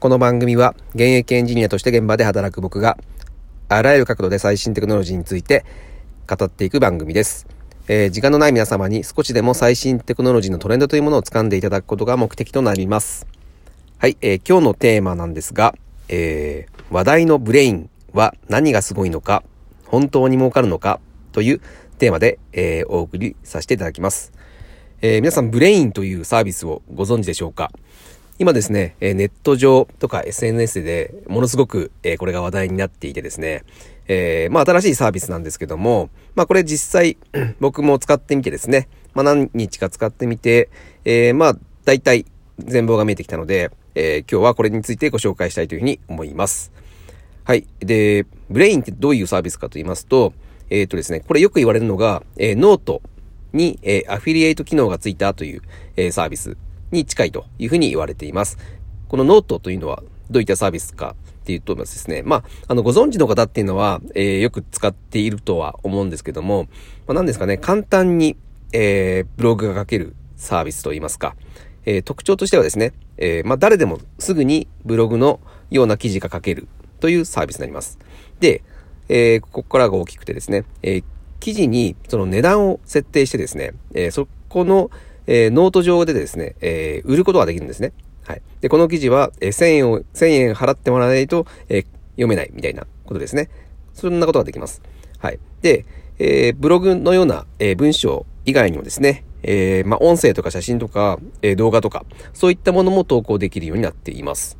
この番組は現役エンジニアとして現場で働く僕があらゆる角度で最新テクノロジーについて語っていく番組です。えー、時間のない皆様に少しでも最新テクノロジーのトレンドというものを掴んでいただくことが目的となります。はい、えー、今日のテーマなんですが、えー、話題のブレインは何がすごいのか、本当に儲かるのかというテーマで、えー、お送りさせていただきます。え、皆さん Brainというサービスをご存知でしょうか？今ですね、えネット上とか SNS でものすごくえこれが話題になっていてですね、えー、まあ新しいサービスなんですけども、まあこれ実際 僕も使ってみてですね、まあ何日か使ってみて、えー、まあ大体全貌が見えてきたので、えー、今日はこれについてご紹介したいというふうに思います。はい。で、 Brainってどういうサービスかと言いますと、えっ、とですね、これよく言われるのが、え、ノートに、え、アフィリエイト機能がついたという、え、サービスに近いというふうに言われています。このノートというのはどういったサービスかっていうとですね、まあ、あの、ご存知の方っていうのは、えー、よく使っているとは思うんですけども、まあ、何ですかね、簡単に、えー、ブログが書けるサービスといいますか、えー、特徴としてはですね、えー、まあ、誰でもすぐにブログのような記事が書けるというサービスになります。で、えー、ここからが大きくてですね、えー、記事にその値段を設定してですね、えー、そこの、えー、ノート上でですね、えー、売ることができるんですね。はい。で、この記事は、えー、1000円を、1000円払ってもらわないと、えー、読めないみたいなことですね。そんなことができます。はい。で、えー、ブログのような、えー、文章以外にもですね、えー、まあ、音声とか写真とか、えー、動画とか、そういったものも投稿できるようになっています。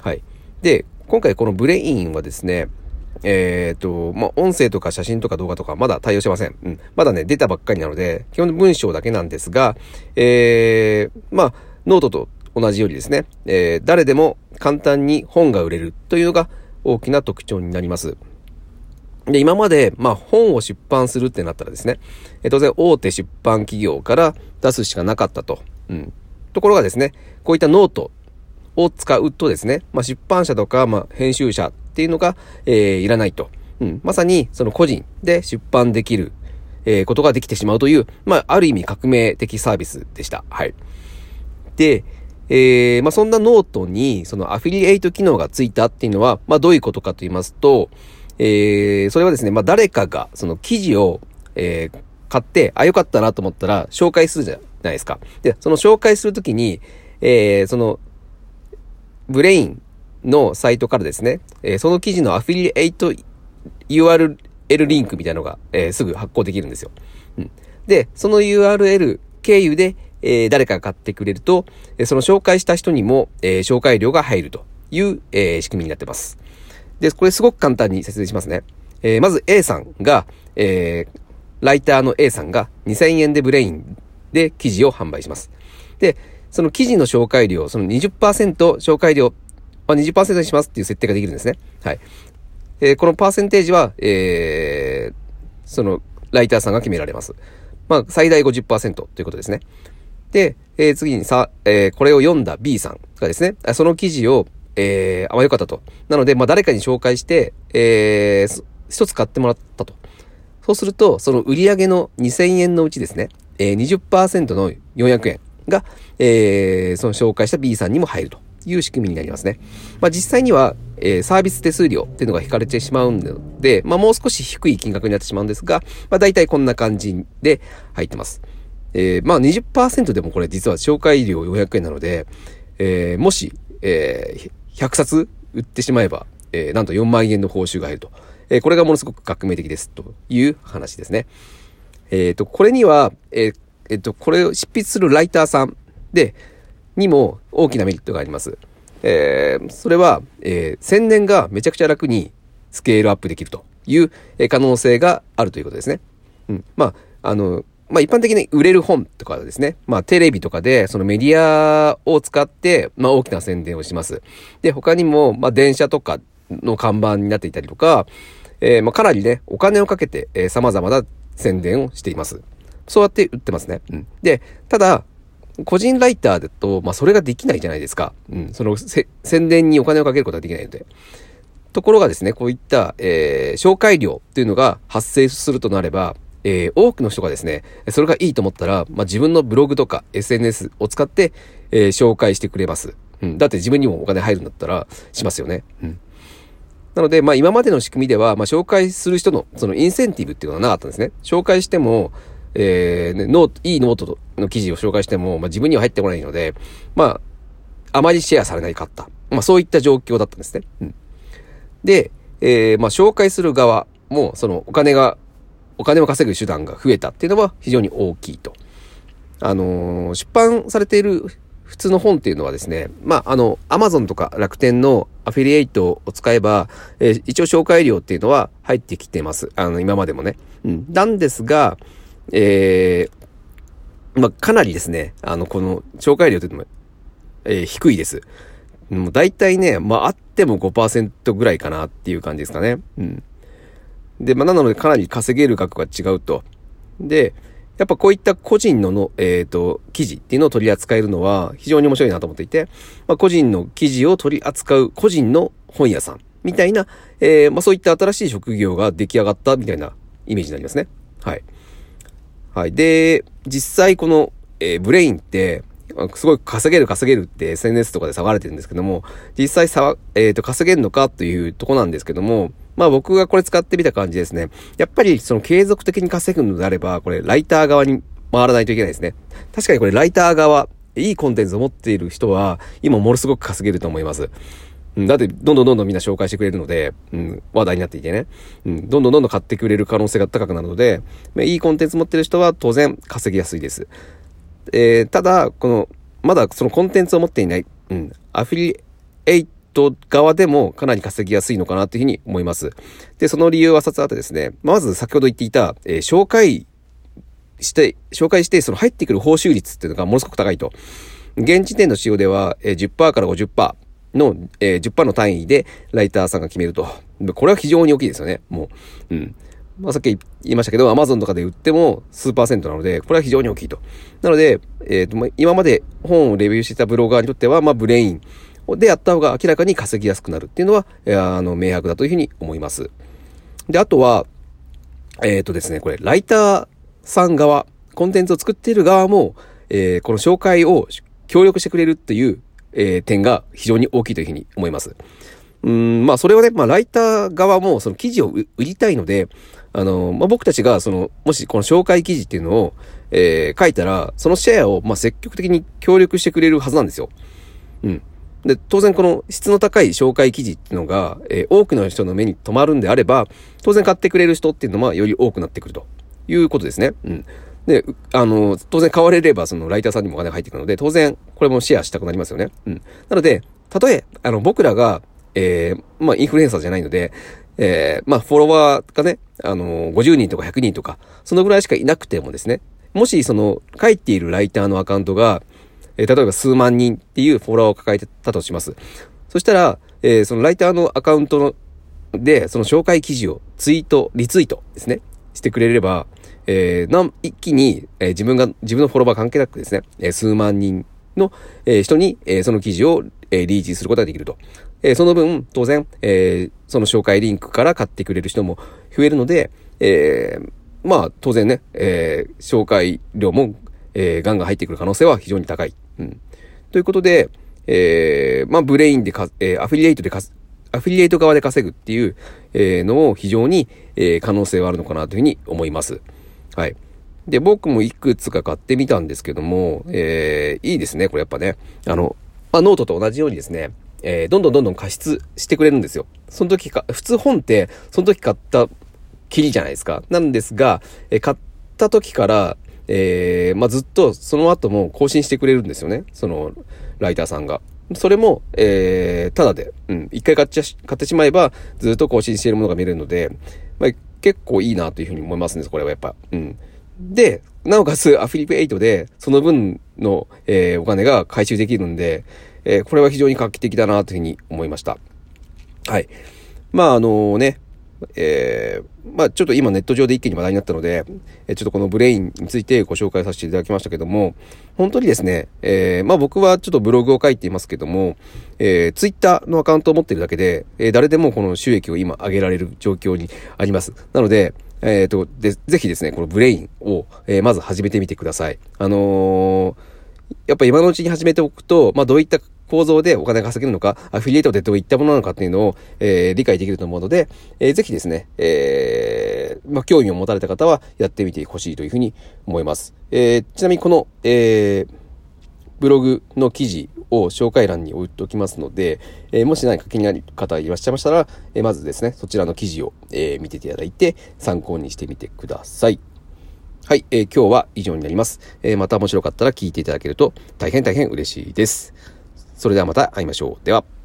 はい。で、今回この Brainはですね、えっ、と、まあ、音声とか写真とか動画とかまだ対応してません。うん。まだね、出たばっかりなので、基本文章だけなんですが、えー、まあ、ノートと同じようにですね、えー、誰でも簡単に本が売れるというのが大きな特徴になります。で、今まで、まあ、本を出版するってなったらですね、え当然大手出版企業から出すしかなかったと。うん。ところがですね、こういったノートを使うとですね、まあ、出版社とか、まあ、編集者っていうのが、えー、いらないと。うん。まさに、その個人で出版できる、えー、ことができてしまうという、まあ、ある意味革命的サービスでした。はい。で、えー、まあ、そんなノートに、そのアフィリエイト機能がついたっていうのは、まあ、どういうことかと言いますと、えー、それはですね、まあ、誰かが、その記事を、えー、買って、あ、よかったなと思ったら、紹介するじゃないですか。で、その紹介するときに、えー、その、ブレインのサイトからですね、えー、その記事のアフィリエイト URL リンクみたいなのが、えー、すぐ発行できるんですよ。うん、で、その URL 経由で、えー、誰かが買ってくれると、その紹介した人にも、え紹介料が入るという、え仕組みになってます。で、これすごく簡単に説明しますね。えまず A さんが、えライターの A さんが2000円でブレインで記事を販売します。で、その記事の紹介料、その20%紹介料は20%にしますっていう設定ができるんですね。はい。えー、このパーセンテージは、えー、その、ライターさんが決められます。まあ、最大50%ということですね。で、えー、次にさ、えー、これを読んだ B さんがですね、その記事を、えー、あ、まあ、よかったと。なので、まあ、誰かに紹介して、えー、一つ買ってもらったと。そうすると、その売り上げの2000円のうちですね、えー、20%の400円が、えー、その紹介した B さんにも入るという仕組みになりますね。まあ、実際には、えー、サービス手数料っていうのが引かれてしまうので、まあ、もう少し低い金額になってしまうんですが、まあ、大体こんな感じで入ってます。えー、まあ20%でもこれ実は紹介料400円なので、えー、もし、えー、100冊売ってしまえば、えー、なんと4万円の報酬が入ると。えー、これがものすごく革命的ですという話ですね。えっ、ー、と、これには、えー、えっと、これを執筆するライターさんで、にも大きなメリットがあります。えー、それは、えー、宣伝がめちゃくちゃ楽にスケールアップできるという可能性があるということですね。うん。まあ、あの、まあ一般的に売れる本とかですね、まあテレビとかでそのメディアを使って、まあ大きな宣伝をします。で、他にも、まあ電車とかの看板になっていたりとか、えー、まあかなりね、お金をかけて、えー、様々な宣伝をしています。そうやって売ってますね。うん。で、ただ、個人ライターだと、まあ、それができないじゃないですか。うん。その、宣伝にお金をかけることができないので。ところがですね、こういった、えー、紹介料っていうのが発生するとなれば、えー、多くの人がですね、それがいいと思ったら、まあ、自分のブログとか SNS を使って、えー、紹介してくれます。うん。だって自分にもお金入るんだったらしますよね。うん。なので、まあ今までの仕組みでは、まあ紹介する人のそのインセンティブっていうのはなかったんですね。紹介しても、えー、ね、 note、いいノートの記事を紹介しても、まあ自分には入ってこないので、まあ、あまりシェアされないかった。まあそういった状況だったんですね。うん。で、えー、まあ紹介する側も、そのお金が、お金を稼ぐ手段が増えたっていうのは非常に大きいと。あのー、出版されている普通の本っていうのはですね、まあ、あの、アマゾンとか楽天のアフィリエイトを使えば、えー、一応紹介料っていうのは入ってきてます。あの、今までもね。うん。なんですが、えー、まあ、かなりですね、あの、この紹介料っていうのも、えー、低いです。もう大体ね、まあ、あっても5%ぐらいかなっていう感じですかね。うん。で、まあ、なのでかなり稼げる額が違うと。で、やっぱこういった個人のの、えっ、ー、と、記事っていうのを取り扱えるのは非常に面白いなと思っていて、まあ、個人の記事を取り扱う個人の本屋さんみたいな、えー、まあ、そういった新しい職業が出来上がったみたいなイメージになりますね。はい。はい。で、実際この、えー、ブレインって、すごい稼げる稼げるって SNS とかで騒がれてるんですけども、実際さ、えっ、ー、と、稼げるのかというとこなんですけども、まあ僕がこれ使ってみた感じですね。やっぱりその継続的に稼ぐのであれば、これライター側に回らないといけないですね。確かにこれライター側、いいコンテンツを持っている人は、今ものすごく稼げると思います。だって、どんどんどんどんみんな紹介してくれるので、うん、話題になっていてね、うん、どんどんどんどん買ってくれる可能性が高くなるので、まあいいコンテンツ持ってる人は当然稼ぎやすいです。えー、ただ、この、まだそのコンテンツを持っていない、うん、アフィリエイト側でもかなり稼ぎやすいのかなというふうに思います。で、その理由は2つあってですね、まず先ほど言っていた、えー、紹介して、紹介して、その入ってくる報酬率っていうのがものすごく高いと。現時点の仕様では、えー、10%から50%の、えー、10%の単位でライターさんが決めると。これは非常に大きいですよね。もう。うん。まあ、さっき言いましたけど、Amazon とかで売っても数パーセントなので、これは非常に大きいと。なので、えっ、ー、と、今まで本をレビューしていたブロガーにとっては、まあ、ブレインでやった方が明らかに稼ぎやすくなるっていうのは、あの、明白だというふうに思います。で、あとは、えっ、ー、とですね、これ、ライターさん側、コンテンツを作っている側も、えー、この紹介を協力してくれるっていう、えー、点が非常に大きいというふうに思います。うん、まあ、それはね、まあ、ライター側もその記事を売りたいので、あの、まあ、僕たちが、その、もしこの紹介記事っていうのを、えー、書いたら、そのシェアを、まあ、積極的に協力してくれるはずなんですよ。うん。で、当然この質の高い紹介記事っていうのが、えー、多くの人の目に留まるんであれば、当然買ってくれる人っていうのはより多くなってくるということですね。うん。で、あの、当然買われればそのライターさんにもお金が入ってくるので、当然これもシェアしたくなりますよね。うん。なので、たとえ、あの、僕らが、えー、まあ、インフルエンサーじゃないので、えー、まあ、フォロワーがね、あの、50人とか100人とか、そのぐらいしかいなくてもですね、もしその、書いているライターのアカウントが、えー、例えば数万人っていうフォロワーを抱えてたとします。そしたら、えー、そのライターのアカウントので、その紹介記事をツイート、リツイートですね、してくれれば、えー、な一気に、えー、自分が、自分のフォロワー関係なくですね、えー、数万人の、えー、人に、えー、その記事を、えー、リーチすることができると。えー、その分、当然、えー、その紹介リンクから買ってくれる人も増えるので、えー、まあ、当然ね、えー、紹介料も、えー、ガンガン入ってくる可能性は非常に高い。うん。ということで、えー、まあ、 Brainでか、えー、アフィリエイトでか、アフィリエイト側で稼ぐっていう、えー、のを非常に、えー、可能性はあるのかなというふうに思います。はい。で、僕もいくつか買ってみたんですけども、えー、いいですね、これやっぱね。あの、まあ、ノートと同じようにですね、えー、どんどんどんどん加筆してくれるんですよ。その時か、普通本って、その時買ったきりじゃないですか。なんですが、えー、買った時から、えー、まあ、ずっとその後も更新してくれるんですよね。その、ライターさんが。それも、えー、ただで、うん、一回買っちゃ、買ってしまえば、ずっと更新しているものが見れるので、まあ、結構いいなというふうに思いますね、これはやっぱ。うん。で、なおかつ、アフィリプ8で、その分の、えー、お金が回収できるんで、えー、これは非常に画期的だなというふうに思いました。はい。まあ、あのね、えー、まあちょっと今ネット上で一気に話題になったので、えちょっとこの Brainについてご紹介させていただきましたけども、本当にですね、えー、まあ僕はちょっとブログを書いていますけども、えー、ツイッターのアカウントを持ってるだけで、え、誰でもこの収益を今上げられる状況にあります。なので、えっ、と、で、ぜひですね、この Brainを、え、まず始めてみてください。あの、やっぱ今のうちに始めておくと、まあどういった構造でお金が稼げるのか、アフィリエイトってどういったものなのかっていうのを、えー、理解できると思うので、えー、ぜひですね、えー、まあ、興味を持たれた方はやってみてほしいというふうに思います。えー、ちなみにこの、えー、ブログの記事を紹介欄に置いておきますので、えー、もし何か気になる方いらっしゃいましたら、えー、まずですね、そちらの記事を、えー、見ていただいて参考にしてみてください。はい、えー、今日は以上になります。えー、また面白かったら聞いていただけると大変大変嬉しいです。それではまた会いましょう。では。